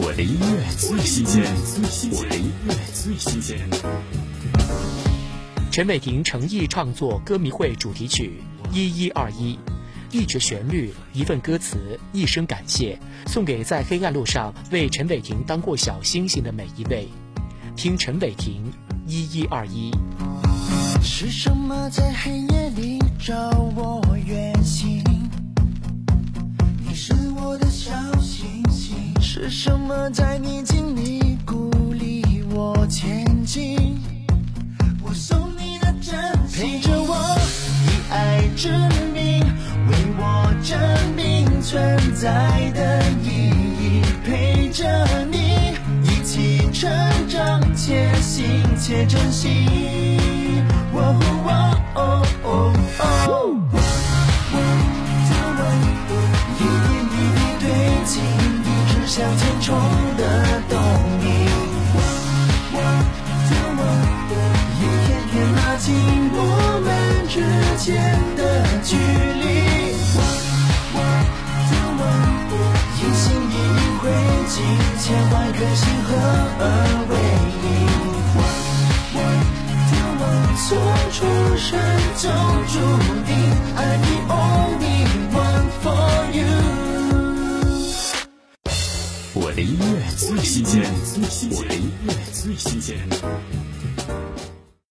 我的音乐最新鲜，我的音乐最新鲜。陈伟霆诚意创作歌迷会主题曲《一一二一》，一曲旋律，一份歌词，一声感谢，送给在黑暗路上为陈伟霆当过小星星的每一位。听陈伟霆《一一二一》。是什么在黑夜里找什么在逆境里鼓励我前进？我送你的真心，陪着我以爱之名，为我证明存在的意义，陪着你一起成长，且行且珍惜。向前冲的动力。一天天拉近我们之间的距离。一心一意汇集千万颗星河为一。从出生就注定我的音乐最新鲜，我的音乐最新鲜。